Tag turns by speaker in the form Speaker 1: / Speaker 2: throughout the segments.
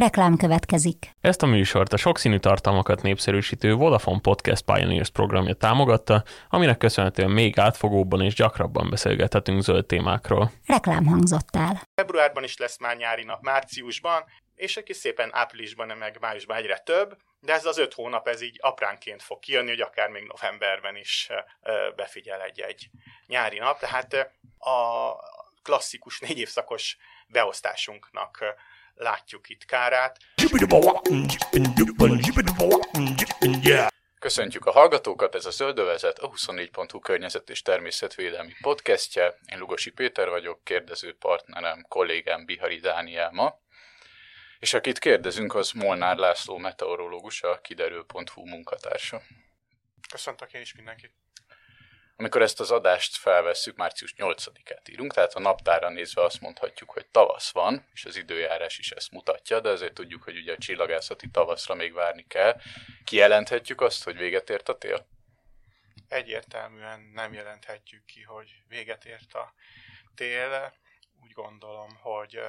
Speaker 1: Reklám következik.
Speaker 2: Ezt a műsort a sokszínű tartalmakat népszerűsítő Vodafone Podcast Pioneers programja támogatta, aminek köszönhetően még átfogóbban és gyakrabban beszélgethetünk zöld témákról.
Speaker 1: Reklám hangzott el.
Speaker 3: Februárban is lesz már nyári nap, márciusban, és egy szépen áprilisban, meg májusban egyre több, de ez az öt hónap, ez így apránként fog kijönni, hogy akár még novemberben is befigyel egy-egy nyári nap. Tehát a klasszikus négy évszakos beosztásunknak látjuk itt kárát.
Speaker 4: Köszöntjük a hallgatókat, ez a Zöldövezet, a 24.hu környezet és természetvédelmi podcastje. Én Lugosi Péter vagyok, kérdező partnerem, kollégám Bihari Dániel ma. És akit kérdezünk, az Molnár László meteorológus, a kiderül.hu munkatársa.
Speaker 3: Köszöntök én is mindenkit.
Speaker 4: Amikor ezt az adást felvesszük, március 8-át írunk, tehát a naptára nézve azt mondhatjuk, hogy tavasz van, és az időjárás is ezt mutatja, de azért tudjuk, hogy ugye a csillagászati tavaszra még várni kell. Kijelenthetjük azt, hogy véget ért a tél?
Speaker 3: Egyértelműen nem jelenthetjük ki, hogy véget ért a tél. Úgy gondolom, hogy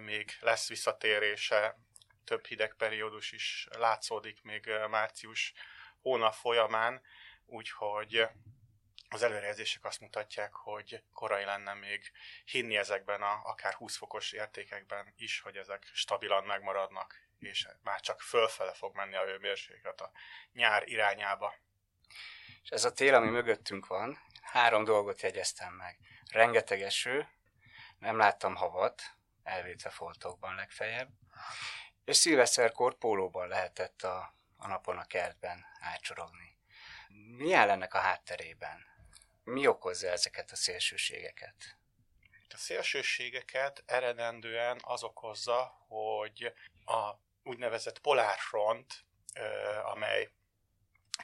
Speaker 3: még lesz visszatérése, több hideg periódus is látszódik még március hónap folyamán, úgyhogy az előrejelzések azt mutatják, hogy korai lenne még hinni ezekben a akár 20 fokos értékekben is, hogy ezek stabilan megmaradnak, és már csak fölfele fog menni a hőmérséklet a nyár irányába.
Speaker 5: És ez a tél, ami mögöttünk van, három dolgot jegyeztem meg. Rengeteg eső, nem láttam havat, elvétve foltokban legfeljebb, és szilveszterkor pólóban lehetett a, a napon a kertben átsorogni. Mi áll ennek a hátterében? Mi okozza ezeket a szélsőségeket?
Speaker 3: A szélsőségeket eredendően az okozza, hogy a úgynevezett polárfront, amely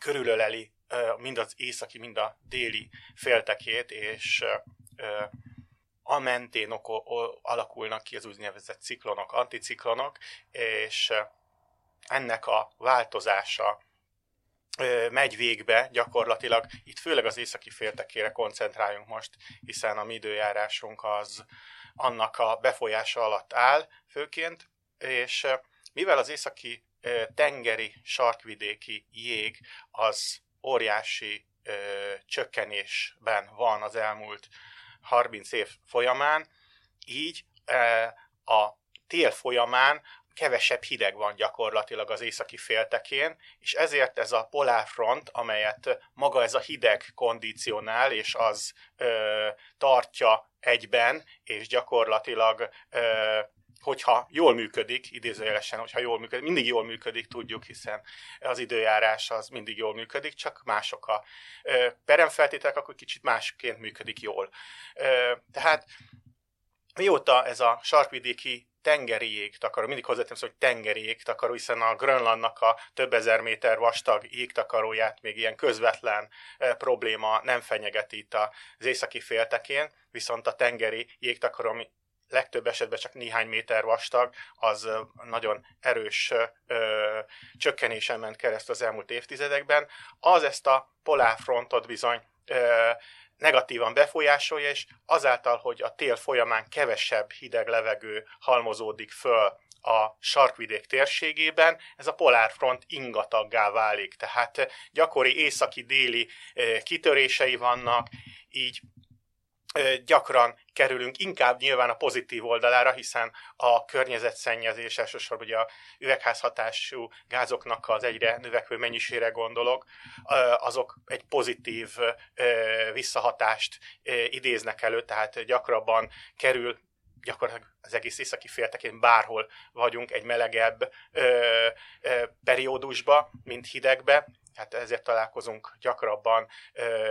Speaker 3: körülöleli mind az északi, mind a déli féltekét, és a mentén alakulnak ki az úgynevezett ciklonok, anticiklonok, és ennek a változása megy végbe gyakorlatilag. Itt főleg az északi féltekére koncentráljunk most, hiszen a mi időjárásunk az annak a befolyása alatt áll főként, és mivel az északi tengeri sarkvidéki jég az óriási ö, csökkenésben van az elmúlt 30 év folyamán, így ö, a tél folyamán kevesebb hideg van gyakorlatilag az északi féltekén, és ezért ez a polárfront, amelyet maga ez a hideg kondicionál, és az ö, tartja egyben, és gyakorlatilag ö, hogyha jól működik, idézőjelesen, hogyha jól működik, mindig jól működik, tudjuk, hiszen az időjárás az mindig jól működik, csak mások a peremfeltételek, akkor kicsit másként működik jól. Ö, tehát mióta ez a sarkvidéki tengeri jégtakaró, mindig hozzáteszem, hogy tengeri jégtakaró, hiszen a Grönlandnak a több ezer méter vastag jégtakaróját még ilyen közvetlen e, probléma nem fenyegeti itt az északi féltekén, viszont a tengeri jégtakaró, ami legtöbb esetben csak néhány méter vastag, az nagyon erős ö, csökkenésen ment keresztül az elmúlt évtizedekben. Az ezt a polárfrontot bizony ö, negatívan befolyásolja, és azáltal, hogy a tél folyamán kevesebb hideg levegő halmozódik föl a sarkvidék térségében, ez a polárfront ingataggá válik. Tehát gyakori északi-déli kitörései vannak, így gyakran kerülünk inkább nyilván a pozitív oldalára, hiszen a környezetszennyezés, elsősorban ugye a üvegházhatású gázoknak az egyre növekvő mennyisére gondolok, azok egy pozitív visszahatást idéznek elő, tehát gyakrabban kerül gyakorlatilag az egész északi féltekén bárhol vagyunk egy melegebb ö, ö, periódusba, mint hidegbe, hát ezért találkozunk gyakrabban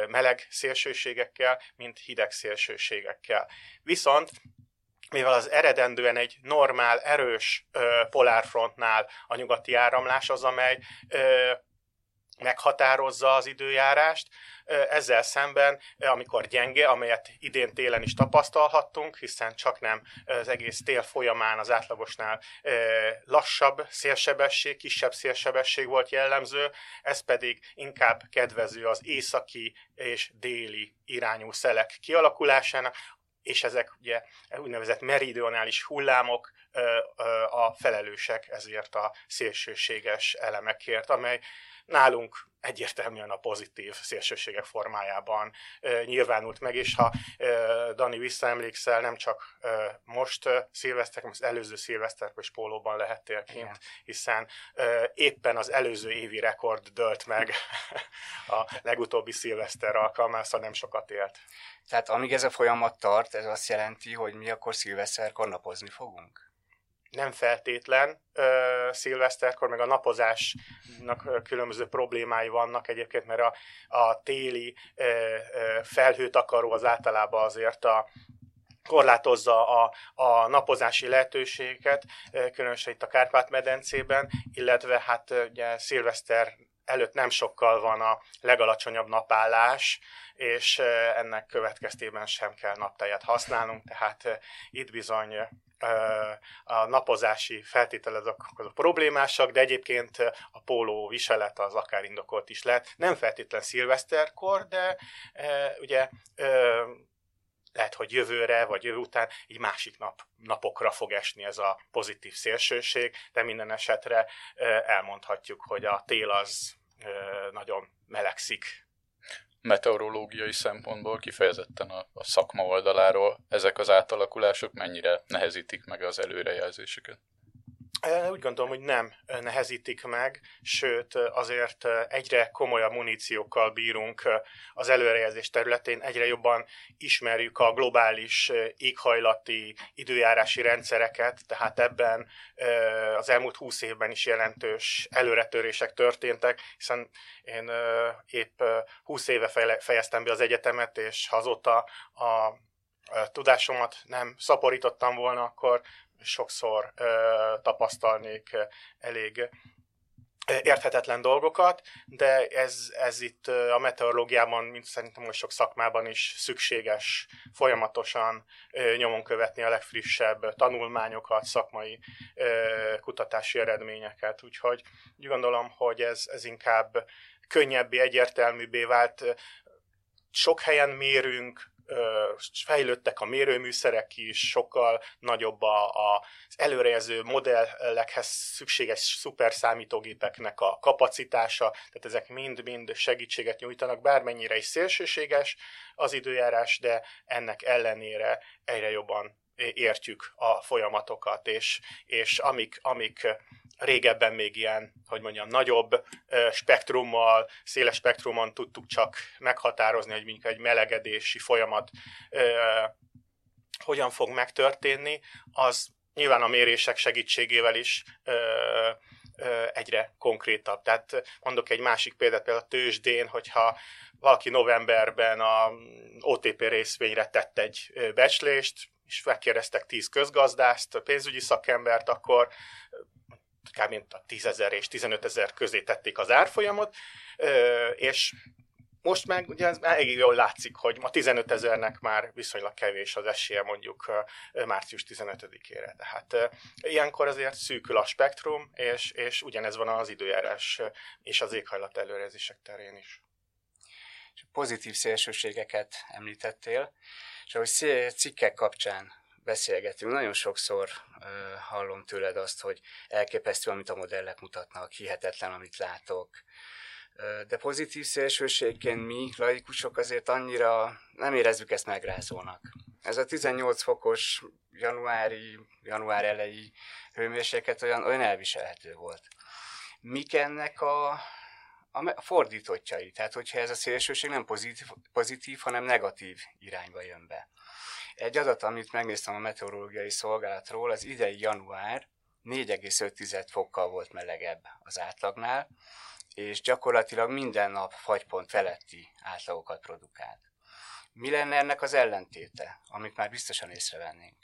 Speaker 3: meleg szélsőségekkel, mint hideg szélsőségekkel. Viszont mivel az eredendően egy normál, erős polárfrontnál a nyugati áramlás az, amely meghatározza az időjárást, ezzel szemben, amikor gyenge, amelyet idén télen is tapasztalhattunk, hiszen csak nem az egész tél folyamán az átlagosnál lassabb szélsebesség, kisebb szélsebesség volt jellemző, ez pedig inkább kedvező az északi és déli irányú szelek kialakulásának, és ezek ugye úgynevezett meridionális hullámok a felelősek ezért a szélsőséges elemekért, amely nálunk egyértelműen a pozitív szélsőségek formájában e, nyilvánult meg, és ha e, Dani visszaemlékszel, nem csak e, most szilveszter, hanem az előző szilveszterkor is pólóban lehettél kint, Igen. hiszen éppen az előző évi rekord dölt meg a legutóbbi szilveszter alkalmával, szóval nem sokat élt.
Speaker 5: Tehát amíg ez a folyamat tart, ez azt jelenti, hogy mi akkor szilveszterkor napozni fogunk?
Speaker 3: Nem feltétlen ö, szilveszterkor, meg a napozásnak különböző problémái vannak egyébként, mert a, a téli ö, ö, felhőtakaró az általában azért a korlátozza a, a napozási lehetőségeket, különösen itt a Kárpát-medencében, illetve hát ugye szilveszter előtt nem sokkal van a legalacsonyabb napállás, és ennek következtében sem kell naptejet használnunk, tehát itt bizony a napozási feltételek azok problémásak, de egyébként a póló viselet az akár indokolt is lehet. Nem feltétlen szilveszterkor, de ugye lehet, hogy jövőre, vagy jövő után egy másik nap, napokra fog esni ez a pozitív szélsőség, de minden esetre elmondhatjuk, hogy a tél az nagyon melegszik
Speaker 4: meteorológiai szempontból, kifejezetten a, a szakma oldaláról ezek az átalakulások mennyire nehezítik meg az előrejelzéseket?
Speaker 3: Úgy gondolom, hogy nem nehezítik meg, sőt azért egyre komolyabb muníciókkal bírunk az előrejelzés területén, egyre jobban ismerjük a globális éghajlati időjárási rendszereket, tehát ebben az elmúlt húsz évben is jelentős előretörések történtek, hiszen én épp húsz éve fejeztem be az egyetemet, és azóta a tudásomat nem szaporítottam volna, akkor sokszor tapasztalnék elég érthetetlen dolgokat, de ez, ez itt a meteorológiában, mint szerintem hogy sok szakmában is szükséges folyamatosan nyomon követni a legfrissebb tanulmányokat, szakmai kutatási eredményeket. Úgyhogy úgy gondolom, hogy ez, ez inkább könnyebbé, egyértelműbbé vált. Sok helyen mérünk, fejlődtek a mérőműszerek is, sokkal nagyobb a, a, az előrejelző modellekhez szükséges szuperszámítógépeknek a kapacitása, tehát ezek mind-mind segítséget nyújtanak, bármennyire is szélsőséges az időjárás, de ennek ellenére egyre jobban értjük a folyamatokat, és, és amik, amik régebben még ilyen, hogy mondjam, nagyobb spektrummal, széles spektrumon tudtuk csak meghatározni, hogy mondjuk egy melegedési folyamat hogyan fog megtörténni, az nyilván a mérések segítségével is egyre konkrétabb. Tehát mondok egy másik példát, például a tőzsdén, hogyha valaki novemberben a OTP részvényre tett egy becslést, és megkérdeztek 10 közgazdást, pénzügyi szakembert, akkor kb. a 10 ezer és 15 ezer közé tették az árfolyamot, és most meg ugye ez elég jól látszik, hogy ma 15 ezernek már viszonylag kevés az esélye mondjuk március 15-ére. Tehát ilyenkor azért szűkül a spektrum, és, és ugyanez van az időjárás és az éghajlat előrezések terén is.
Speaker 5: Pozitív szélsőségeket említettél, és ahogy cikkek kapcsán beszélgetünk, nagyon sokszor uh, hallom tőled azt, hogy elképesztő, amit a modellek mutatnak, hihetetlen, amit látok. Uh, de pozitív szélsőségként mi, laikusok azért annyira nem érezzük ezt megrázónak. Ez a 18 fokos januári, január elejé hőmérséklet olyan, olyan elviselhető volt. Mik ennek a, a fordítottjai? Tehát, hogyha ez a szélsőség nem pozitív, pozitív, hanem negatív irányba jön be. Egy adat, amit megnéztem a meteorológiai szolgálatról, az idei január 4,5 fokkal volt melegebb az átlagnál, és gyakorlatilag minden nap fagypont feletti átlagokat produkált. Mi lenne ennek az ellentéte, amit már biztosan észrevennénk?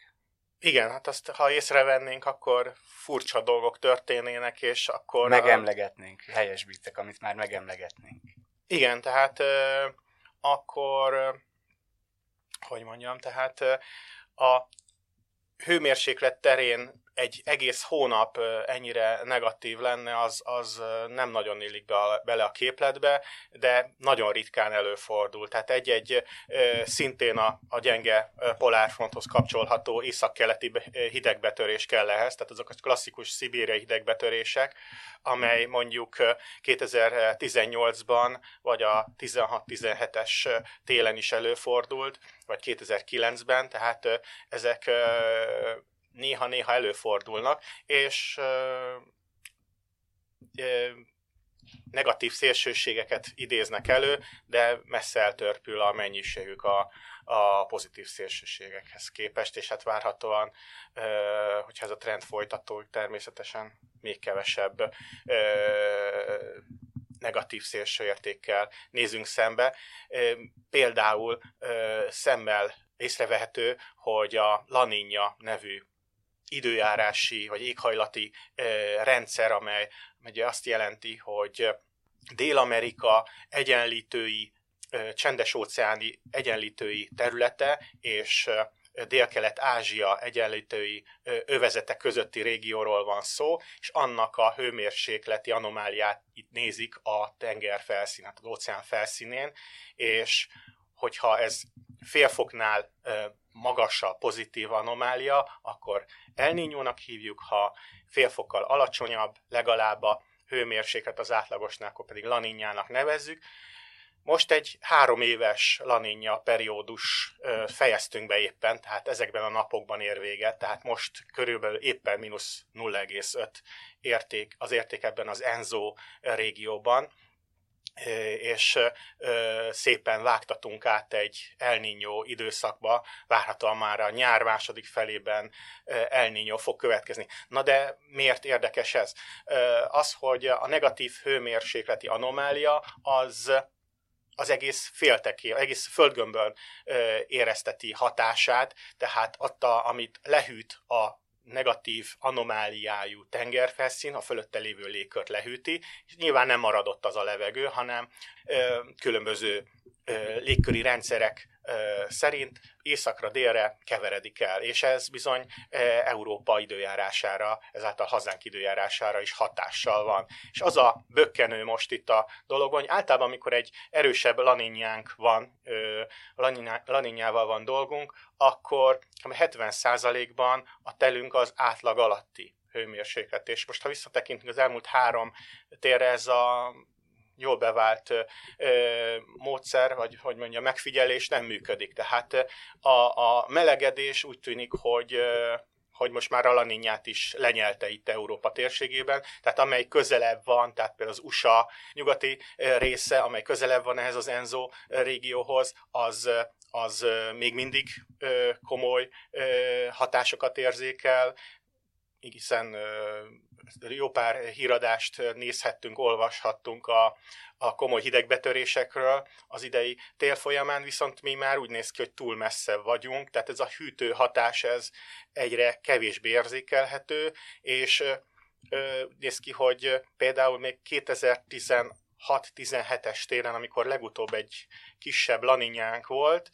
Speaker 3: Igen, hát azt, ha észrevennénk, akkor furcsa dolgok történnének, és akkor...
Speaker 5: Megemlegetnénk, helyesbítek, amit már megemlegetnénk.
Speaker 3: Igen, tehát euh, akkor hogy mondjam, tehát a hőmérséklet terén egy egész hónap ennyire negatív lenne, az, az nem nagyon illik be, bele a képletbe, de nagyon ritkán előfordul. Tehát egy-egy szintén a, a gyenge polárfronthoz kapcsolható északkeleti hidegbetörés kell ehhez, tehát azok a klasszikus szibériai hidegbetörések, amely mondjuk 2018-ban vagy a 16-17-es télen is előfordult, vagy 2009-ben, tehát ezek néha-néha előfordulnak, és negatív szélsőségeket idéznek elő, de messze eltörpül a mennyiségük a, a pozitív szélsőségekhez képest, és hát várhatóan, hogyha ez a trend folytatódik, természetesen még kevesebb negatív szélsőértékkel nézünk szembe. Például szemmel észrevehető, hogy a Laninja nevű időjárási vagy éghajlati rendszer, amely ugye azt jelenti, hogy Dél-Amerika egyenlítői, csendes-óceáni egyenlítői területe és Dél-Kelet-Ázsia egyenlítői övezete közötti régióról van szó, és annak a hőmérsékleti anomáliát itt nézik a tenger felszínen, az óceán felszínén, és hogyha ez félfoknál magasabb pozitív anomália, akkor elnínyónak hívjuk, ha félfokkal alacsonyabb, legalább a hőmérséklet az átlagosnál, akkor pedig laninjának nevezzük. Most egy három éves laninja periódus fejeztünk be éppen, tehát ezekben a napokban ér véget, tehát most körülbelül éppen mínusz 0,5 érték, az érték ebben az Enzo régióban, és szépen vágtatunk át egy El időszakba, várhatóan már a nyár második felében El Niño fog következni. Na de miért érdekes ez? Az, hogy a negatív hőmérsékleti anomália az az egész félteké, egész földgömbön érezteti hatását, tehát adta, amit lehűt a negatív anomáliájú tengerfelszín, a fölötte lévő légkört lehűti, és nyilván nem maradott az a levegő, hanem ö, különböző légköri rendszerek szerint északra, délre keveredik el, és ez bizony Európa időjárására, ezáltal hazánk időjárására is hatással van. És az a bökkenő most itt a dologban, hogy általában, amikor egy erősebb laninjánk van, laninjával van dolgunk, akkor 70%-ban a telünk az átlag alatti hőmérséklet. És most, ha visszatekintünk az elmúlt három térre, ez a jól bevált ö, módszer, vagy hogy mondja, megfigyelés nem működik. Tehát a, a melegedés úgy tűnik, hogy ö, hogy most már Alaninját is lenyelte itt Európa térségében, tehát amely közelebb van, tehát például az USA nyugati része, amely közelebb van ehhez az Enzo régióhoz, az, az még mindig komoly hatásokat érzékel, hiszen jó pár híradást nézhettünk, olvashattunk a, a komoly hidegbetörésekről. Az idei tél folyamán, viszont mi már úgy néz ki, hogy túl messze vagyunk, tehát ez a hűtő hatás ez egyre kevésbé érzékelhető, és néz ki, hogy például még 2016-17-es télen, amikor legutóbb egy kisebb laninyánk volt,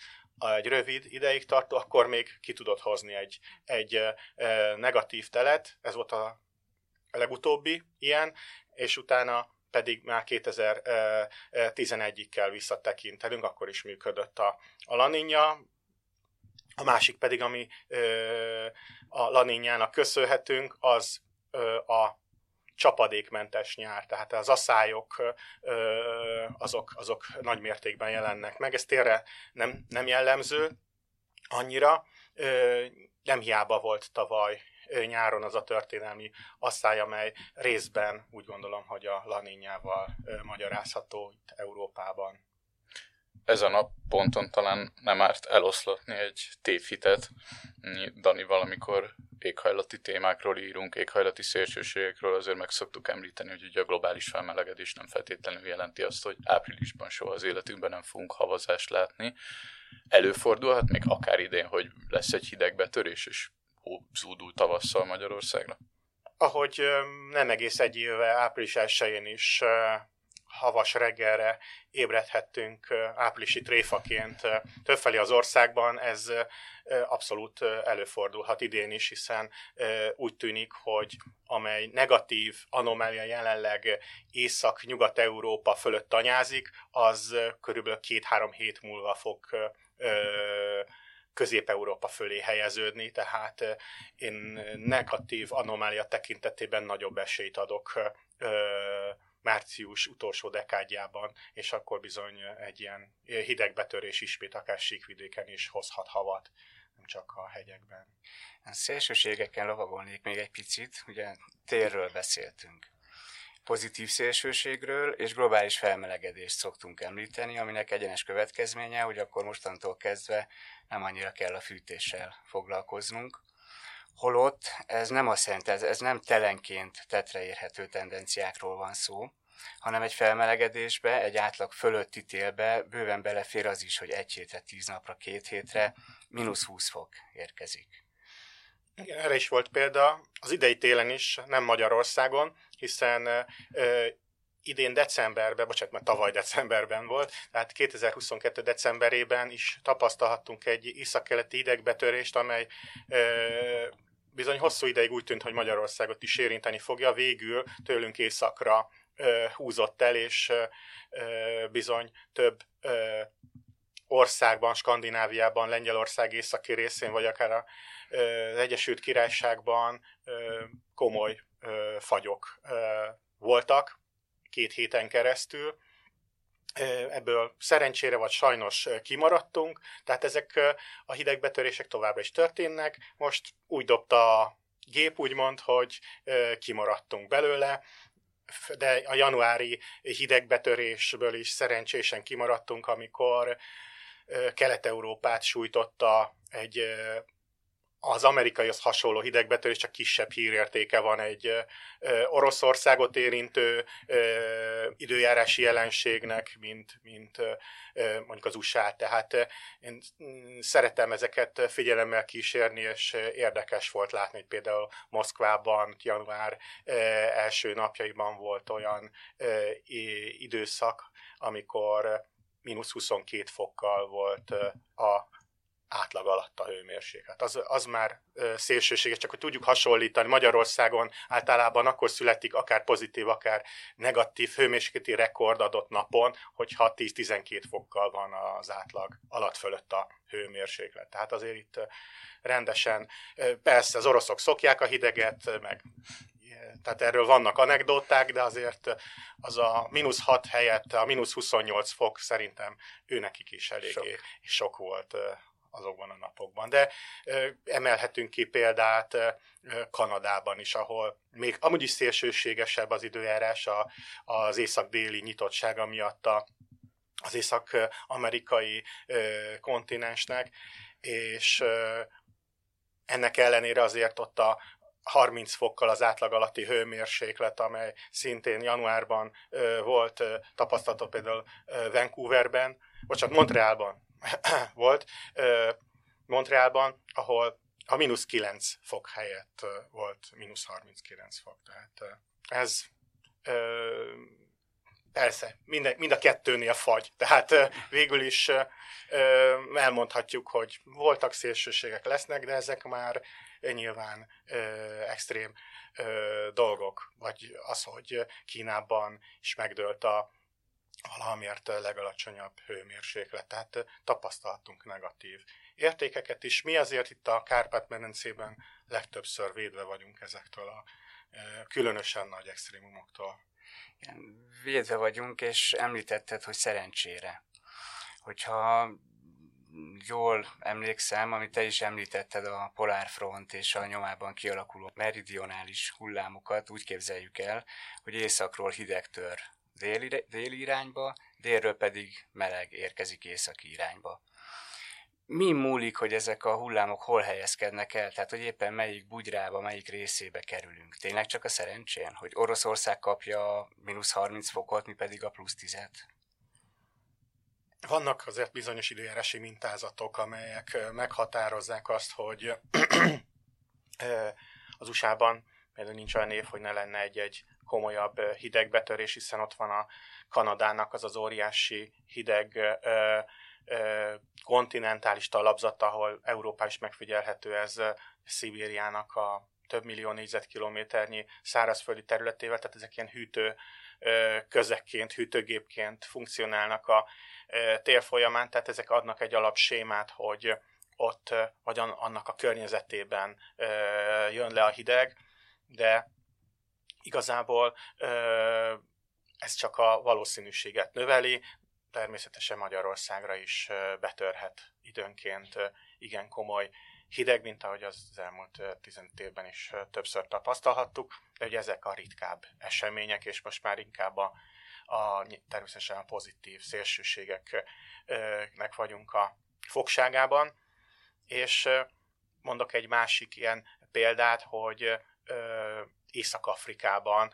Speaker 3: egy rövid ideig tartó, akkor még ki tudott hozni egy, egy negatív telet, ez volt a legutóbbi ilyen, és utána pedig már 2011-ig kell visszatekintenünk, akkor is működött a, a laninja. A másik pedig, ami a laninjának köszönhetünk, az a csapadékmentes nyár, tehát az asszályok azok, azok nagy mértékben jelennek meg. Ez tényleg nem, nem jellemző annyira, nem hiába volt tavaly nyáron az a történelmi asszály, amely részben úgy gondolom, hogy a Laninyával magyarázható itt Európában.
Speaker 4: Ezen a ponton talán nem árt eloszlatni egy tévhitet. Dani valamikor éghajlati témákról írunk, éghajlati szélsőségekről, azért meg szoktuk említeni, hogy ugye a globális felmelegedés nem feltétlenül jelenti azt, hogy áprilisban soha az életünkben nem fogunk havazást látni. Előfordulhat még akár idén, hogy lesz egy hideg betörés, és zúdul tavasszal Magyarországra?
Speaker 3: Ahogy nem egész egy éve, április 1 is havas reggelre ébredhettünk áprilisi tréfaként többfelé az országban, ez abszolút előfordulhat idén is, hiszen úgy tűnik, hogy amely negatív anomália jelenleg Észak-Nyugat-Európa fölött tanyázik, az körülbelül két-három hét múlva fog Közép-Európa fölé helyeződni, tehát én negatív anomália tekintetében nagyobb esélyt adok március utolsó dekádjában, és akkor bizony egy ilyen hidegbetörés ismét akár síkvidéken is hozhat havat, nem csak a hegyekben.
Speaker 5: A szélsőségeken lovagolnék még egy picit, ugye térről beszéltünk pozitív szélsőségről és globális felmelegedést szoktunk említeni, aminek egyenes következménye, hogy akkor mostantól kezdve nem annyira kell a fűtéssel foglalkoznunk. Holott ez nem azt jelenti, ez, ez nem telenként tetreérhető tendenciákról van szó, hanem egy felmelegedésbe, egy átlag fölötti télbe bőven belefér az is, hogy egy hétre, tíz napra, két hétre mínusz 20 fok érkezik.
Speaker 3: Igen, erre is volt példa. Az idei télen is, nem Magyarországon, hiszen ö, idén decemberben, bocsánat, mert tavaly decemberben volt, tehát 2022 decemberében is tapasztalhattunk egy északkeleti idegbetörést, amely ö, bizony hosszú ideig úgy tűnt, hogy Magyarországot is érinteni fogja, végül tőlünk északra ö, húzott el, és ö, bizony több ö, országban, Skandináviában, Lengyelország északi részén, vagy akár a az Egyesült Királyságban komoly fagyok voltak két héten keresztül. Ebből szerencsére vagy sajnos kimaradtunk, tehát ezek a hidegbetörések továbbra is történnek. Most úgy dobta a gép, úgymond, hogy kimaradtunk belőle, de a januári hidegbetörésből is szerencsésen kimaradtunk, amikor Kelet-Európát sújtotta egy az amerikaihoz hasonló hidegbetörés csak kisebb hírértéke van egy Oroszországot érintő időjárási jelenségnek, mint, mint ö, mondjuk az usa Tehát én szeretem ezeket figyelemmel kísérni, és érdekes volt látni, hogy például Moszkvában január első napjaiban volt olyan időszak, amikor mínusz 22 fokkal volt a átlag alatt a hőmérséklet. Az, az már szélsőséges, csak hogy tudjuk hasonlítani. Magyarországon általában akkor születik akár pozitív, akár negatív hőmérsékleti rekord adott napon, hogyha 10-12 fokkal van az átlag alatt fölött a hőmérséklet. Tehát azért itt rendesen, persze az oroszok szokják a hideget, meg tehát erről vannak anekdoták, de azért az a mínusz 6 helyett a mínusz 28 fok szerintem őnekik is eléggé sok, sok volt azokban a napokban. De emelhetünk ki példát Kanadában is, ahol még amúgy is szélsőségesebb az időjárás a, az észak-déli nyitottsága miatt a, az észak-amerikai kontinensnek, és ennek ellenére azért ott a 30 fokkal az átlag alatti hőmérséklet, amely szintén januárban volt tapasztalható például Vancouverben, bocsánat, Montrealban, volt Montrealban, ahol a mínusz 9 fok helyett volt mínusz 39 fok. Tehát ez persze, mind, mind a kettőnél fagy. Tehát végül is elmondhatjuk, hogy voltak szélsőségek lesznek, de ezek már nyilván extrém dolgok. Vagy az, hogy Kínában is megdőlt a valamiért legalacsonyabb hőmérséklet, tehát tapasztaltunk negatív értékeket is. Mi azért itt a Kárpát-medencében legtöbbször védve vagyunk ezektől a különösen nagy extrémumoktól.
Speaker 5: Igen, védve vagyunk, és említetted, hogy szerencsére. Hogyha jól emlékszem, amit te is említetted, a polárfront és a nyomában kialakuló meridionális hullámokat úgy képzeljük el, hogy északról hideg tör déli, irányba, délről pedig meleg érkezik északi irányba. Mi múlik, hogy ezek a hullámok hol helyezkednek el? Tehát, hogy éppen melyik bugyrába, melyik részébe kerülünk? Tényleg csak a szerencsén, hogy Oroszország kapja mínusz 30 fokot, mi pedig a plusz 10
Speaker 3: Vannak azért bizonyos időjárási mintázatok, amelyek meghatározzák azt, hogy az USA-ban például nincs olyan év, hogy ne lenne egy-egy komolyabb hidegbetörés, hiszen ott van a Kanadának az az óriási hideg ö, ö, kontinentális talapzat, ahol Európá is megfigyelhető ez Szibériának a több millió négyzetkilométernyi szárazföldi területével, tehát ezek ilyen hűtő közekként, hűtőgépként funkcionálnak a tél folyamán, tehát ezek adnak egy alapsémát, hogy ott vagy annak a környezetében jön le a hideg, de igazából ez csak a valószínűséget növeli, természetesen Magyarországra is betörhet időnként igen komoly hideg, mint ahogy az elmúlt 15 évben is többször tapasztalhattuk, de ugye ezek a ritkább események, és most már inkább a, a természetesen a pozitív szélsőségeknek vagyunk a fogságában, és mondok egy másik ilyen példát, hogy Észak-Afrikában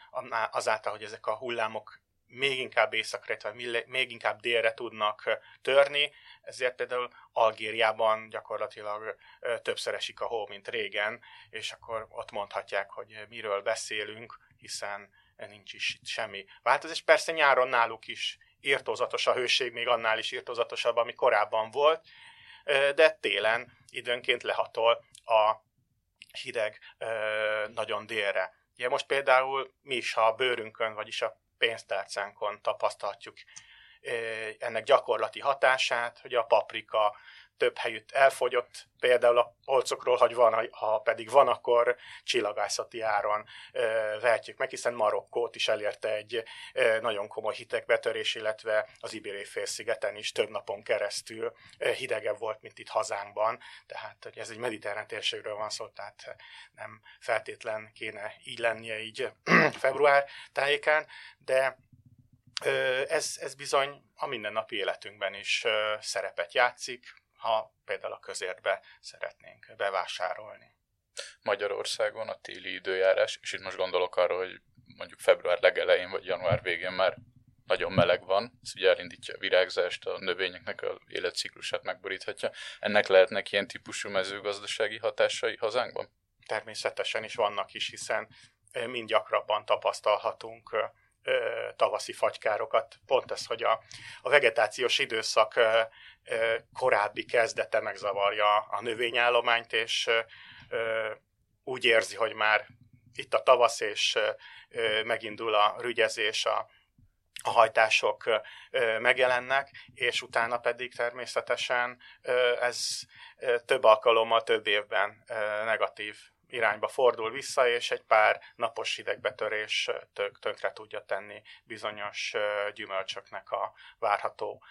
Speaker 3: azáltal, hogy ezek a hullámok még inkább északra, vagy még inkább délre tudnak törni, ezért például Algériában gyakorlatilag többször esik a hó, mint régen, és akkor ott mondhatják, hogy miről beszélünk, hiszen nincs is itt semmi változás. Persze nyáron náluk is írtózatos a hőség, még annál is írtózatosabb, ami korábban volt, de télen időnként lehatol a hideg nagyon délre. Ugye most például mi is, a bőrünkön, vagyis a pénztárcánkon tapasztalhatjuk ennek gyakorlati hatását, hogy a paprika több helyütt elfogyott, például a polcokról, hogy van, ha pedig van, akkor csillagászati áron vehetjük meg, hiszen Marokkót is elérte egy nagyon komoly hitekbetörés, illetve az Ibéri félszigeten is több napon keresztül hidegebb volt, mint itt hazánkban, tehát hogy ez egy mediterrán térségről van szó, tehát nem feltétlen kéne így lennie így február tájékán, de ez, ez bizony a mindennapi életünkben is szerepet játszik, ha például a közértbe szeretnénk bevásárolni.
Speaker 4: Magyarországon a téli időjárás, és itt most gondolok arra, hogy mondjuk február legelején vagy január végén már nagyon meleg van, ez ugye elindítja a virágzást, a növényeknek a életciklusát megboríthatja. Ennek lehetnek ilyen típusú mezőgazdasági hatásai hazánkban?
Speaker 3: Természetesen is vannak is, hiszen mind gyakrabban tapasztalhatunk tavaszi fagykárokat. Pont ez, hogy a, a vegetációs időszak korábbi kezdete megzavarja a növényállományt, és úgy érzi, hogy már itt a tavasz, és megindul a rügyezés, a, a hajtások megjelennek, és utána pedig természetesen ez több alkalommal, több évben negatív irányba fordul vissza, és egy pár napos hidegbetörés tök, tönkre tudja tenni bizonyos gyümölcsöknek a várható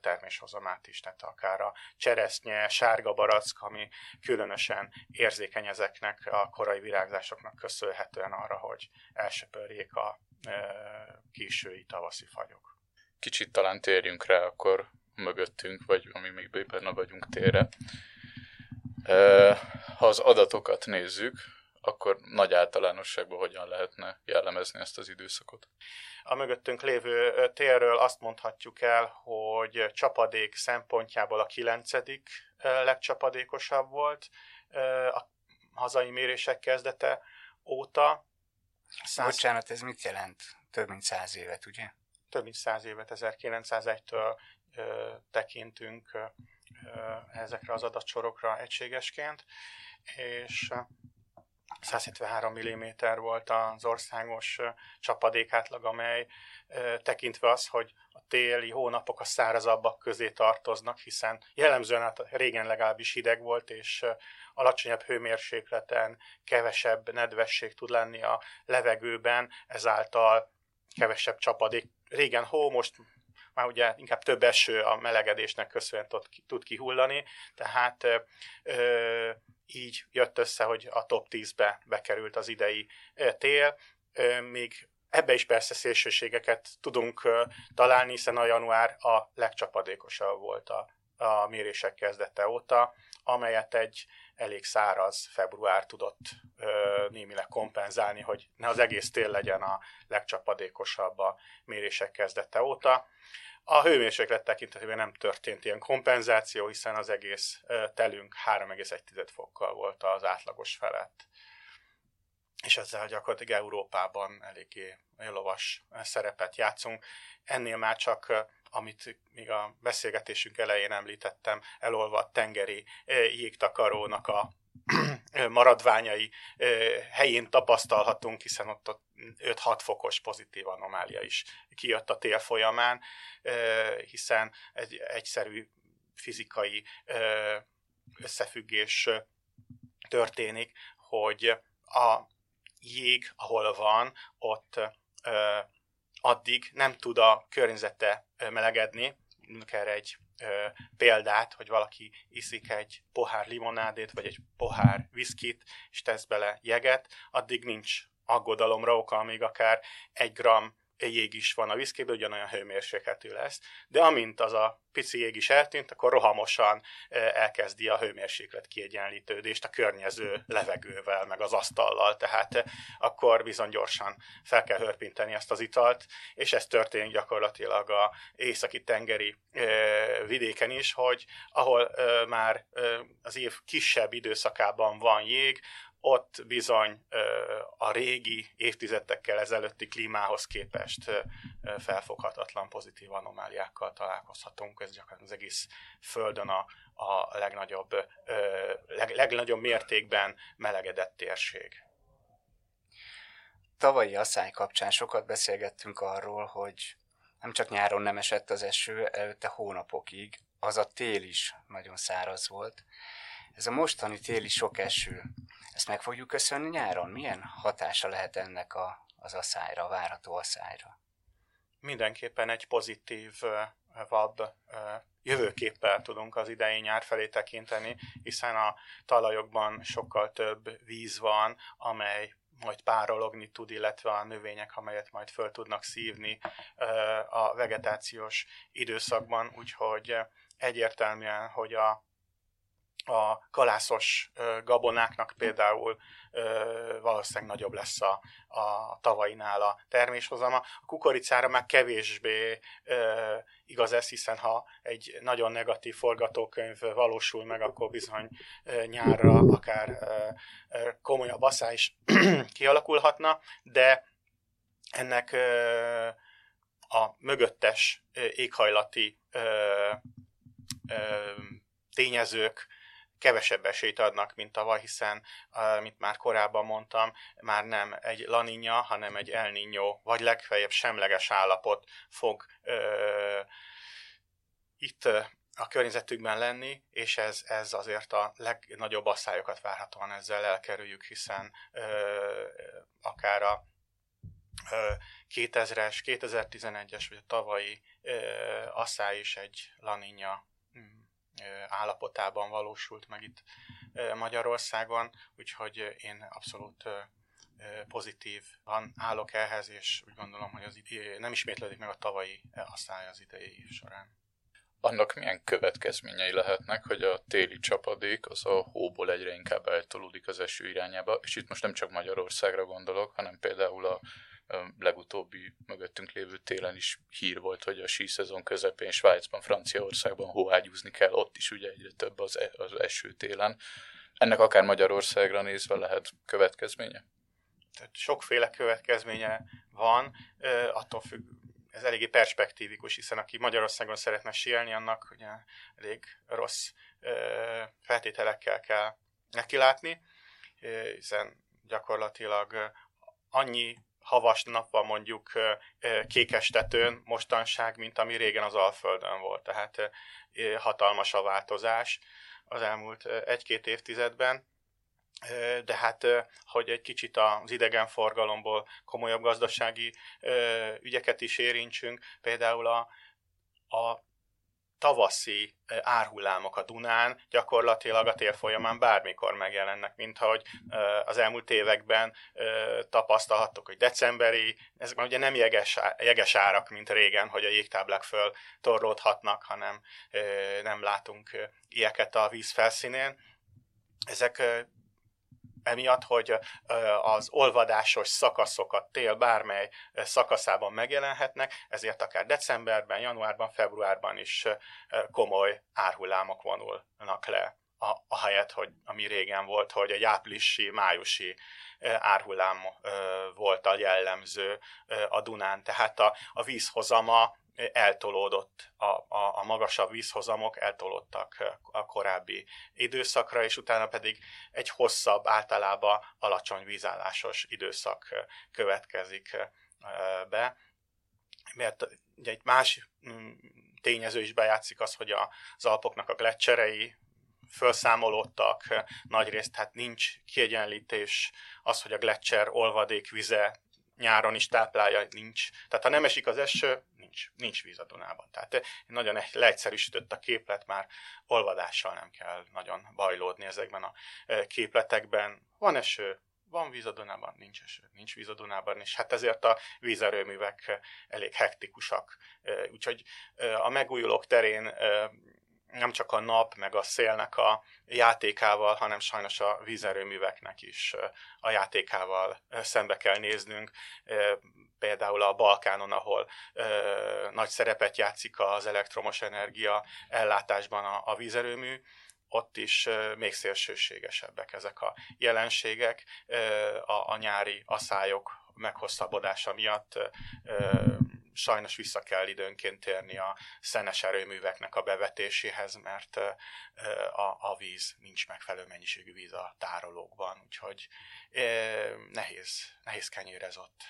Speaker 3: terméshozamát is, tehát akár a cseresznye, sárga barack, ami különösen érzékeny ezeknek a korai virágzásoknak köszönhetően arra, hogy elsöpörjék a késői tavaszi fagyok.
Speaker 4: Kicsit talán térjünk rá akkor mögöttünk, vagy ami még bőven vagyunk térre. Ha az adatokat nézzük, akkor nagy általánosságban hogyan lehetne jellemezni ezt az időszakot?
Speaker 3: A mögöttünk lévő térről azt mondhatjuk el, hogy csapadék szempontjából a kilencedik legcsapadékosabb volt a hazai mérések kezdete óta.
Speaker 5: Száz... Bocsánat, ez mit jelent? Több mint száz évet, ugye?
Speaker 3: Több mint száz évet, 1901-től tekintünk ezekre az adatsorokra egységesként, és 173 mm volt az országos csapadék átlag, amely tekintve az, hogy a téli hónapok a szárazabbak közé tartoznak, hiszen jellemzően hát régen legalábbis hideg volt, és alacsonyabb hőmérsékleten kevesebb nedvesség tud lenni a levegőben, ezáltal kevesebb csapadék. Régen hó, most már ugye inkább több eső a melegedésnek köszönhetően tud kihullani, tehát ö, így jött össze, hogy a top 10-be bekerült az idei tél, ö, még ebbe is persze szélsőségeket tudunk ö, találni, hiszen a január a legcsapadékosabb volt a, a mérések kezdete óta, amelyet egy elég száraz február tudott ö, némileg kompenzálni, hogy ne az egész tél legyen a legcsapadékosabb a mérések kezdete óta. A hőmérséklet tekintetében nem történt ilyen kompenzáció, hiszen az egész telünk 3,1 fokkal volt az átlagos felett. És ezzel gyakorlatilag Európában eléggé lovas szerepet játszunk. Ennél már csak amit még a beszélgetésünk elején említettem, elolvadt tengeri jégtakarónak a maradványai helyén tapasztalhatunk, hiszen ott, ott 5-6 fokos pozitív anomália is kijött a tél folyamán, hiszen egy egyszerű fizikai összefüggés történik, hogy a jég, ahol van, ott addig nem tud a környezete melegedni, erre egy ö, példát, hogy valaki iszik egy pohár limonádét, vagy egy pohár viszkit, és tesz bele jeget, addig nincs aggodalomra oka, amíg akár egy gram jég is van a viszkében, ugyanolyan hőmérsékletű lesz. De amint az a pici jég is eltűnt, akkor rohamosan elkezdi a hőmérséklet kiegyenlítődést a környező levegővel, meg az asztallal, tehát akkor bizony gyorsan fel kell hörpinteni ezt az italt, és ez történik gyakorlatilag a északi tengeri vidéken is, hogy ahol már az év kisebb időszakában van jég, ott bizony a régi évtizedekkel ezelőtti klímához képest felfoghatatlan pozitív anomáliákkal találkozhatunk. Ez gyakorlatilag az egész Földön a, a legnagyobb, leg, legnagyobb mértékben melegedett térség.
Speaker 5: Tavalyi asszály kapcsán sokat beszélgettünk arról, hogy nem csak nyáron nem esett az eső, előtte hónapokig, az a tél is nagyon száraz volt. Ez a mostani téli sok eső, ezt meg fogjuk köszönni nyáron? Milyen hatása lehet ennek a, az asszályra, a várható asszályra?
Speaker 3: Mindenképpen egy pozitív vab jövőképpel tudunk az idei nyár felé tekinteni, hiszen a talajokban sokkal több víz van, amely majd párologni tud, illetve a növények, amelyet majd föl tudnak szívni a vegetációs időszakban, úgyhogy egyértelműen, hogy a a kalászos gabonáknak például valószínűleg nagyobb lesz a, a tavainál a terméshozama. A kukoricára már kevésbé igaz ez, hiszen ha egy nagyon negatív forgatókönyv valósul meg, akkor bizony nyárra akár komolyabb aszá is kialakulhatna, de ennek a mögöttes éghajlati tényezők kevesebb esélyt adnak, mint tavaly, hiszen, mint már korábban mondtam, már nem egy laninja, hanem egy El Niño, vagy legfeljebb semleges állapot fog ö, itt a környezetükben lenni, és ez, ez azért a legnagyobb asszályokat várhatóan ezzel elkerüljük, hiszen ö, akár a 2000-es, 2011-es vagy a tavalyi asszály is egy laninja állapotában valósult meg itt Magyarországon, úgyhogy én abszolút pozitívan állok ehhez, és úgy gondolom, hogy az idő nem ismétlődik meg a tavalyi asszály az idei év során.
Speaker 4: Annak milyen következményei lehetnek, hogy a téli csapadék az a hóból egyre inkább eltolódik az eső irányába, és itt most nem csak Magyarországra gondolok, hanem például a legutóbbi mögöttünk lévő télen is hír volt, hogy a szezon közepén Svájcban, Franciaországban hóágyúzni kell, ott is ugye egyre több az, e, az eső télen. Ennek akár Magyarországra nézve lehet következménye?
Speaker 3: Tehát sokféle következménye van, attól függ, ez eléggé perspektívikus, hiszen aki Magyarországon szeretne síelni, annak ugye elég rossz feltételekkel kell nekilátni, hiszen gyakorlatilag annyi havas nap van mondjuk kékestetőn mostanság, mint ami régen az Alföldön volt. Tehát hatalmas a változás az elmúlt egy-két évtizedben. De hát, hogy egy kicsit az idegenforgalomból komolyabb gazdasági ügyeket is érintsünk, például a, a tavaszi árhullámok a Dunán gyakorlatilag a tél folyamán bármikor megjelennek, mint ahogy az elmúlt években tapasztalhattuk, hogy decemberi, ezek már ugye nem jeges, jeges árak, mint régen, hogy a jégtáblák föl torlódhatnak, hanem nem látunk ilyeket a víz felszínén. Ezek emiatt, hogy az olvadásos szakaszokat tél bármely szakaszában megjelenhetnek, ezért akár decemberben, januárban, februárban is komoly árhullámok vonulnak le a, a helyet, hogy ami régen volt, hogy egy áprilisi, májusi árhullám volt a jellemző a Dunán. Tehát a, a vízhozama eltolódott, a, a, a magasabb vízhozamok eltolódtak a korábbi időszakra, és utána pedig egy hosszabb, általában alacsony vízállásos időszak következik be. Mert ugye egy más mm, tényező is bejátszik az, hogy az Alpoknak a gletszerei felszámolódtak nagyrészt, hát nincs kiegyenlítés, az, hogy a gletszer olvadék vize nyáron is táplálja, nincs. Tehát ha nem esik az eső, nincs, nincs víz a Dunában. Tehát nagyon leegyszerűsített a képlet, már olvadással nem kell nagyon bajlódni ezekben a képletekben. Van eső, van víz a Dunában, nincs eső, nincs víz a Dunában, és hát ezért a vízerőművek elég hektikusak. Úgyhogy a megújulók terén nem csak a nap, meg a szélnek a játékával, hanem sajnos a vízerőműveknek is a játékával szembe kell néznünk. Például a Balkánon, ahol nagy szerepet játszik az elektromos energia ellátásban a, a vízerőmű, ott is még szélsőségesebbek ezek a jelenségek. A, a nyári aszályok meghosszabbodása miatt sajnos vissza kell időnként térni a szenes erőműveknek a bevetéséhez, mert a, a víz, nincs megfelelő mennyiségű víz a tárolókban, úgyhogy nehéz, nehéz kenyérez ott.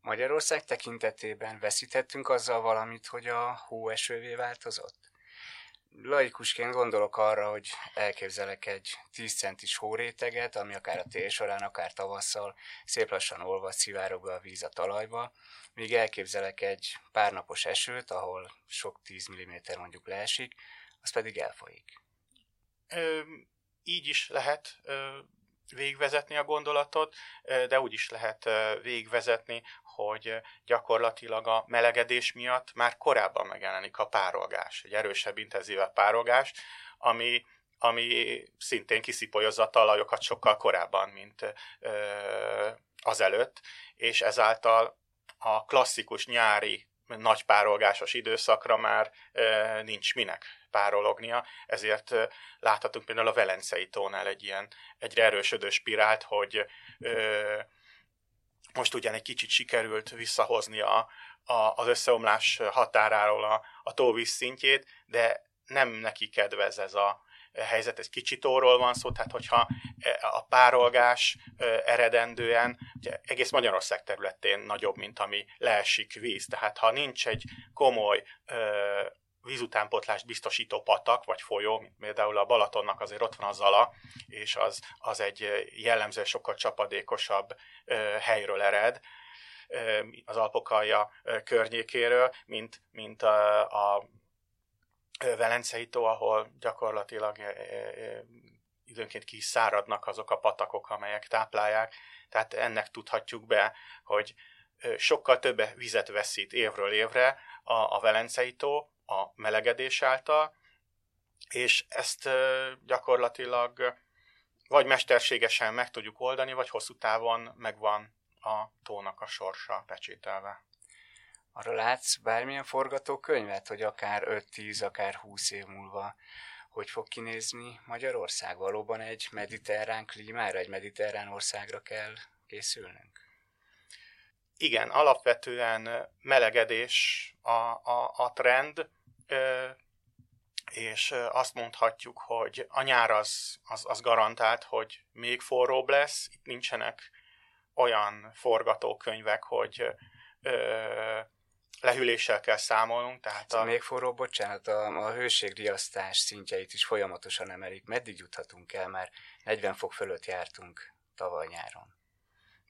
Speaker 5: Magyarország tekintetében veszítettünk azzal valamit, hogy a hóesővé változott? Laikusként gondolok arra, hogy elképzelek egy 10 centis hóréteget, ami akár a tél során, akár tavasszal szép lassan olvad, szivárog a víz a talajba, míg elképzelek egy pár napos esőt, ahol sok 10 mm mondjuk leesik, az pedig elfolyik.
Speaker 3: Ö, így is lehet ö, végvezetni a gondolatot, de úgy is lehet végvezetni, hogy gyakorlatilag a melegedés miatt már korábban megjelenik a párolgás, egy erősebb, intenzívebb párolgás, ami, ami szintén kiszipolyozza a talajokat sokkal korábban, mint ö, azelőtt, és ezáltal a klasszikus nyári nagy párolgásos időszakra már e, nincs minek párolognia, ezért e, láthatunk például a Velencei tónál egy ilyen egyre erősödő spirált, hogy e, most ugyan egy kicsit sikerült visszahozni a, a, az összeomlás határáról a, a tóvíz szintjét, de nem neki kedvez ez a helyzet, egy kicsit óról van szó, tehát hogyha a párolgás eredendően, ugye egész Magyarország területén nagyobb, mint ami leesik víz, tehát ha nincs egy komoly vízutánpotlást biztosító patak, vagy folyó, mint például a Balatonnak azért ott van a Zala, és az, az egy jellemző sokkal csapadékosabb helyről ered, az Alpokalja környékéről, mint, mint a, a Velencei tó, ahol gyakorlatilag időnként ki száradnak azok a patakok, amelyek táplálják. Tehát ennek tudhatjuk be, hogy sokkal több vizet veszít évről évre a, a Velencei tó, a melegedés által, és ezt gyakorlatilag vagy mesterségesen meg tudjuk oldani, vagy hosszú távon megvan a tónak a sorsa pecsételve.
Speaker 5: Arra látsz bármilyen forgatókönyvet, hogy akár 5-10, akár 20 év múlva hogy fog kinézni Magyarország? Valóban egy mediterrán klímára, egy mediterrán országra kell készülnünk?
Speaker 3: Igen, alapvetően melegedés a, a, a trend, és azt mondhatjuk, hogy a nyár az, az, az garantált, hogy még forróbb lesz, itt nincsenek olyan forgatókönyvek, hogy ö, lehűléssel kell számolnunk. Tehát
Speaker 5: a... Még forróbb, bocsánat, a, a hőségriasztás szintjeit is folyamatosan emelik. Meddig juthatunk el? Már 40 fok fölött jártunk tavaly nyáron.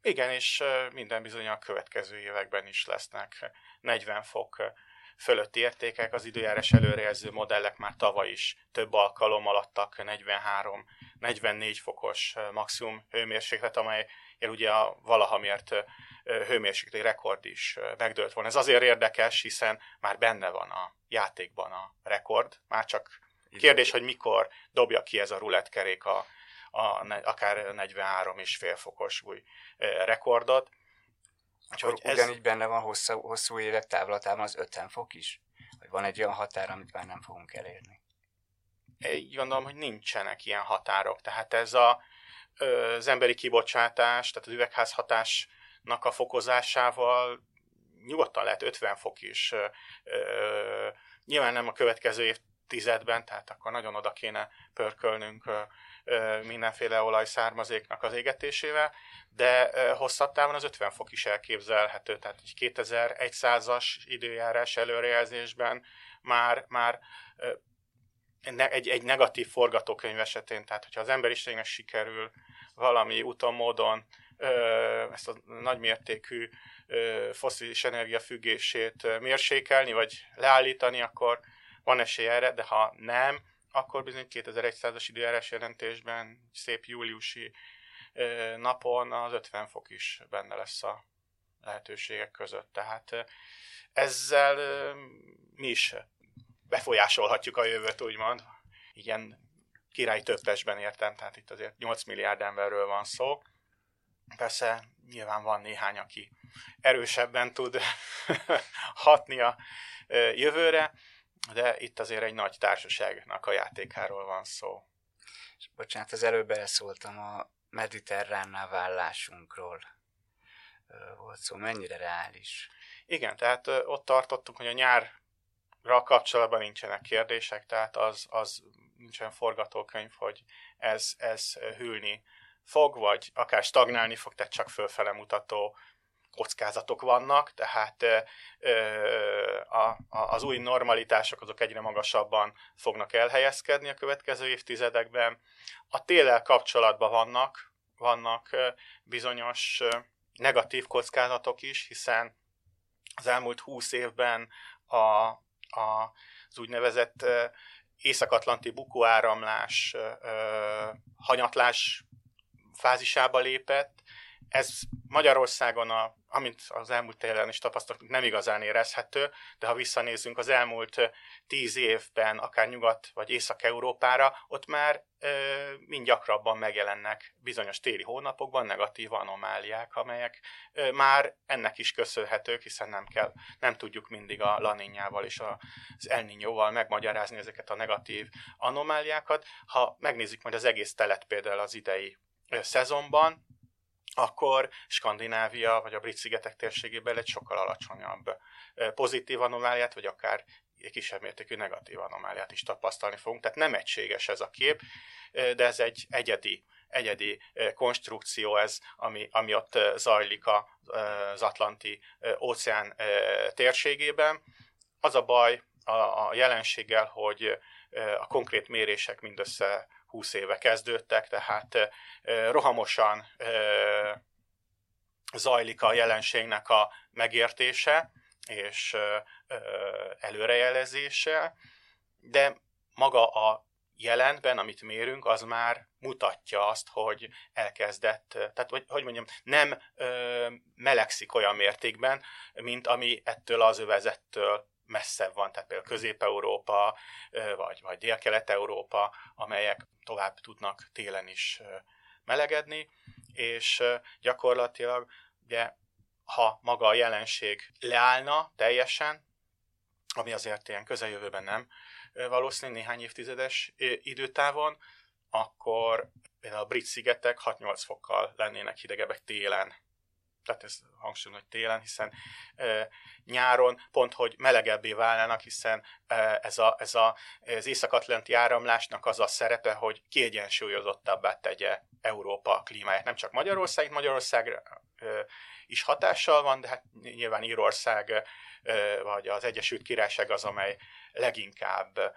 Speaker 3: Igen, és minden bizony a következő években is lesznek 40 fok fölötti értékek, az időjárás előrejelző modellek már tavaly is több alkalommal adtak 43-44 fokos maximum hőmérséklet, amely ugye a valaha mért hőmérsékleti rekord is megdőlt volna. Ez azért érdekes, hiszen már benne van a játékban a rekord, már csak kérdés, hogy mikor dobja ki ez a rulettkerék a, a, akár 43 és fél fokos új rekordot.
Speaker 5: Úgyhogy ez... ugyanígy benne van hosszú, hosszú évek távlatában az 50 fok is? Vagy van egy olyan határ, amit már nem fogunk elérni?
Speaker 3: így gondolom, hogy nincsenek ilyen határok. Tehát ez a, az emberi kibocsátás, tehát az üvegházhatásnak a fokozásával nyugodtan lehet 50 fok is. Nyilván nem a következő évtizedben, tehát akkor nagyon oda kéne pörkölnünk mindenféle olajszármazéknak az égetésével, de hosszabb távon az 50 fok is elképzelhető, tehát egy 2100-as időjárás előrejelzésben már, már egy, egy negatív forgatókönyv esetén, tehát hogyha az emberiségnek sikerül valami úton, módon ezt a nagymértékű foszilis energia függését mérsékelni, vagy leállítani, akkor van esély erre, de ha nem, akkor bizony 2100-as időjárás jelentésben szép júliusi napon az 50 fok is benne lesz a lehetőségek között. Tehát ezzel mi is befolyásolhatjuk a jövőt, úgymond. Igen, király többesben értem, tehát itt azért 8 milliárd emberről van szó. Persze nyilván van néhány, aki erősebben tud hatni a jövőre, de itt azért egy nagy társaságnak a játékáról van szó.
Speaker 5: És bocsánat, az előbb beleszóltam a mediterránná vállásunkról. Volt szó, mennyire reális?
Speaker 3: Igen, tehát ott tartottunk, hogy a nyárra kapcsolatban nincsenek kérdések, tehát az, az nincsen forgatókönyv, hogy ez, ez hűlni fog, vagy akár stagnálni fog, tehát csak fölfele mutató kockázatok vannak, tehát az új normalitások azok egyre magasabban fognak elhelyezkedni a következő évtizedekben. A téllel kapcsolatban vannak, vannak bizonyos negatív kockázatok is, hiszen az elmúlt húsz évben a, a, az úgynevezett észak-atlanti bukóáramlás, hanyatlás fázisába lépett. Ez Magyarországon, a, amint az elmúlt télen is tapasztaltunk, nem igazán érezhető, de ha visszanézzünk az elmúlt tíz évben, akár Nyugat vagy Észak-Európára, ott már ö, mind gyakrabban megjelennek bizonyos téli hónapokban negatív anomáliák, amelyek ö, már ennek is köszönhetők, hiszen nem kell, nem tudjuk mindig a laninyával és az El Niñóval megmagyarázni ezeket a negatív anomáliákat. Ha megnézzük majd az egész telet például az idei szezonban, akkor Skandinávia vagy a Brit-szigetek térségében egy sokkal alacsonyabb pozitív anomáliát, vagy akár egy kisebb mértékű negatív anomáliát is tapasztalni fogunk. Tehát nem egységes ez a kép, de ez egy egyedi, egyedi konstrukció ez, ami, ami ott zajlik az Atlanti óceán térségében. Az a baj a, a jelenséggel, hogy a konkrét mérések mindössze 20 éve kezdődtek, tehát rohamosan zajlik a jelenségnek a megértése és előrejelezése, de maga a jelentben, amit mérünk, az már mutatja azt, hogy elkezdett, tehát hogy, hogy mondjam, nem ö, melegszik olyan mértékben, mint ami ettől az övezettől messzebb van, tehát például Közép-Európa, vagy, vagy Dél-Kelet-Európa, amelyek tovább tudnak télen is melegedni, és gyakorlatilag ugye, ha maga a jelenség leállna teljesen, ami azért ilyen közeljövőben nem valószínű néhány évtizedes időtávon, akkor például a brit szigetek 6-8 fokkal lennének hidegebbek télen tehát ez hangsúlyom, hogy télen, hiszen e, nyáron pont, hogy melegebbé válnának, hiszen e, ez, a, ez a, az észak-atlanti áramlásnak az a szerepe, hogy kiegyensúlyozottabbá tegye Európa klímáját. Nem csak Magyarország, Magyarország e, is hatással van, de hát nyilván Írország e, vagy az Egyesült Királyság az, amely leginkább e,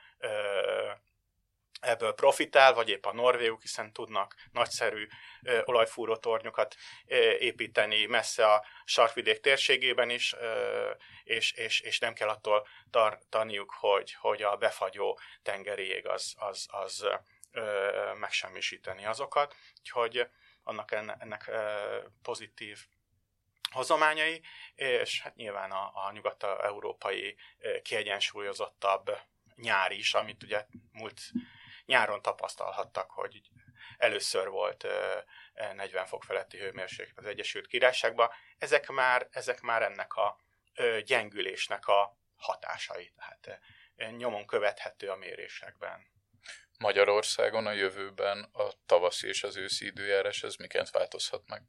Speaker 3: ebből profitál, vagy épp a norvégok, hiszen tudnak nagyszerű ö, olajfúró tornyokat építeni messze a sarkvidék térségében is, és, és, és nem kell attól tartaniuk, hogy, hogy a befagyó tengeri ég az, az, az ö, megsemmisíteni azokat. Úgyhogy annak ennek, pozitív hozományai, és hát nyilván a, a nyugat-európai kiegyensúlyozottabb nyár is, amit ugye múlt nyáron tapasztalhattak, hogy először volt 40 fok feletti hőmérséklet az Egyesült Királyságban. Ezek már, ezek már ennek a gyengülésnek a hatásai, tehát nyomon követhető a mérésekben.
Speaker 4: Magyarországon a jövőben a tavaszi és az őszi időjárás ez miként változhat meg?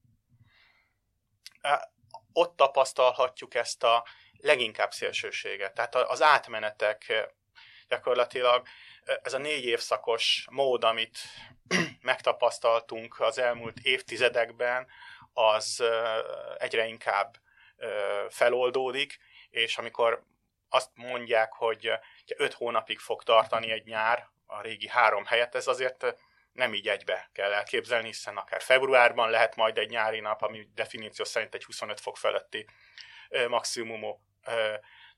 Speaker 3: Ott tapasztalhatjuk ezt a leginkább szélsőséget. Tehát az átmenetek gyakorlatilag ez a négy évszakos mód, amit megtapasztaltunk az elmúlt évtizedekben, az egyre inkább feloldódik, és amikor azt mondják, hogy öt hónapig fog tartani egy nyár, a régi három helyet, ez azért nem így egybe kell elképzelni, hiszen akár februárban lehet majd egy nyári nap, ami definíció szerint egy 25 fok feletti maximumú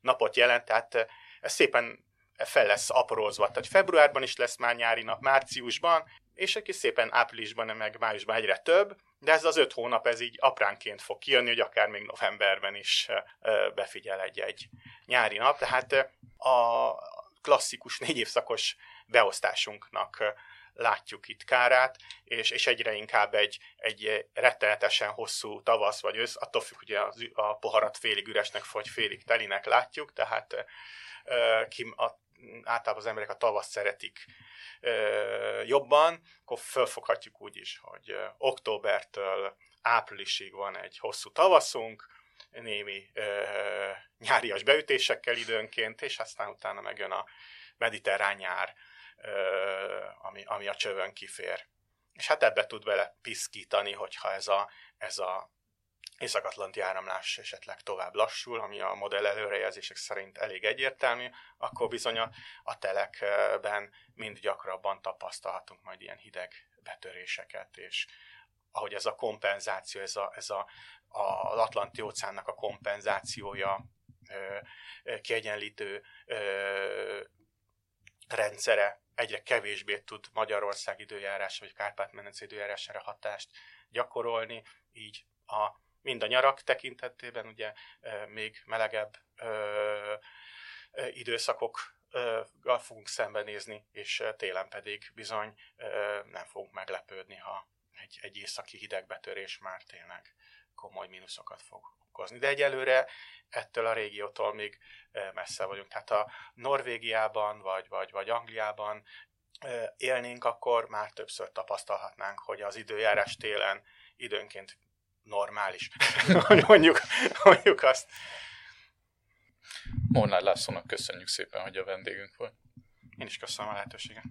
Speaker 3: napot jelent, tehát ez szépen fel lesz aprózva. Tehát februárban is lesz már nyári nap, márciusban, és egy szépen áprilisban, meg májusban egyre több, de ez az öt hónap, ez így apránként fog kijönni, hogy akár még novemberben is befigyel egy-egy nyári nap. Tehát a klasszikus négy évszakos beosztásunknak látjuk itt kárát, és, és egyre inkább egy, egy rettenetesen hosszú tavasz vagy ősz, attól függ, hogy a, a poharat félig üresnek vagy félig telinek látjuk, tehát ki, a, általában az emberek a tavasz szeretik jobban, akkor fölfoghatjuk úgy is, hogy októbertől áprilisig van egy hosszú tavaszunk, némi ö, nyárias beütésekkel időnként, és aztán utána megjön a mediterrán nyár, ö, ami, ami a csövön kifér. És hát ebbe tud vele piszkítani, hogyha ez a, ez a észak-atlanti áramlás esetleg tovább lassul, ami a modell előrejelzések szerint elég egyértelmű, akkor bizony a, a telekben mind gyakrabban tapasztalhatunk majd ilyen hideg betöréseket, és ahogy ez a kompenzáció, ez, a, ez a, az Atlanti óceánnak a kompenzációja ö, kiegyenlítő ö, rendszere egyre kevésbé tud Magyarország időjárás vagy Kárpát-medence időjárására hatást gyakorolni, így a mind a nyarak tekintetében, ugye még melegebb időszakokkal fogunk szembenézni, és télen pedig bizony nem fogunk meglepődni, ha egy, egy északi hidegbetörés már tényleg komoly mínuszokat fog okozni. De egyelőre ettől a régiótól még messze vagyunk. Tehát a Norvégiában vagy, vagy, vagy Angliában élnénk, akkor már többször tapasztalhatnánk, hogy az időjárás télen időnként normális, mondjuk, mondjuk azt.
Speaker 4: Molnár Lászlónak köszönjük szépen, hogy a vendégünk volt.
Speaker 3: Én is köszönöm a lehetőséget.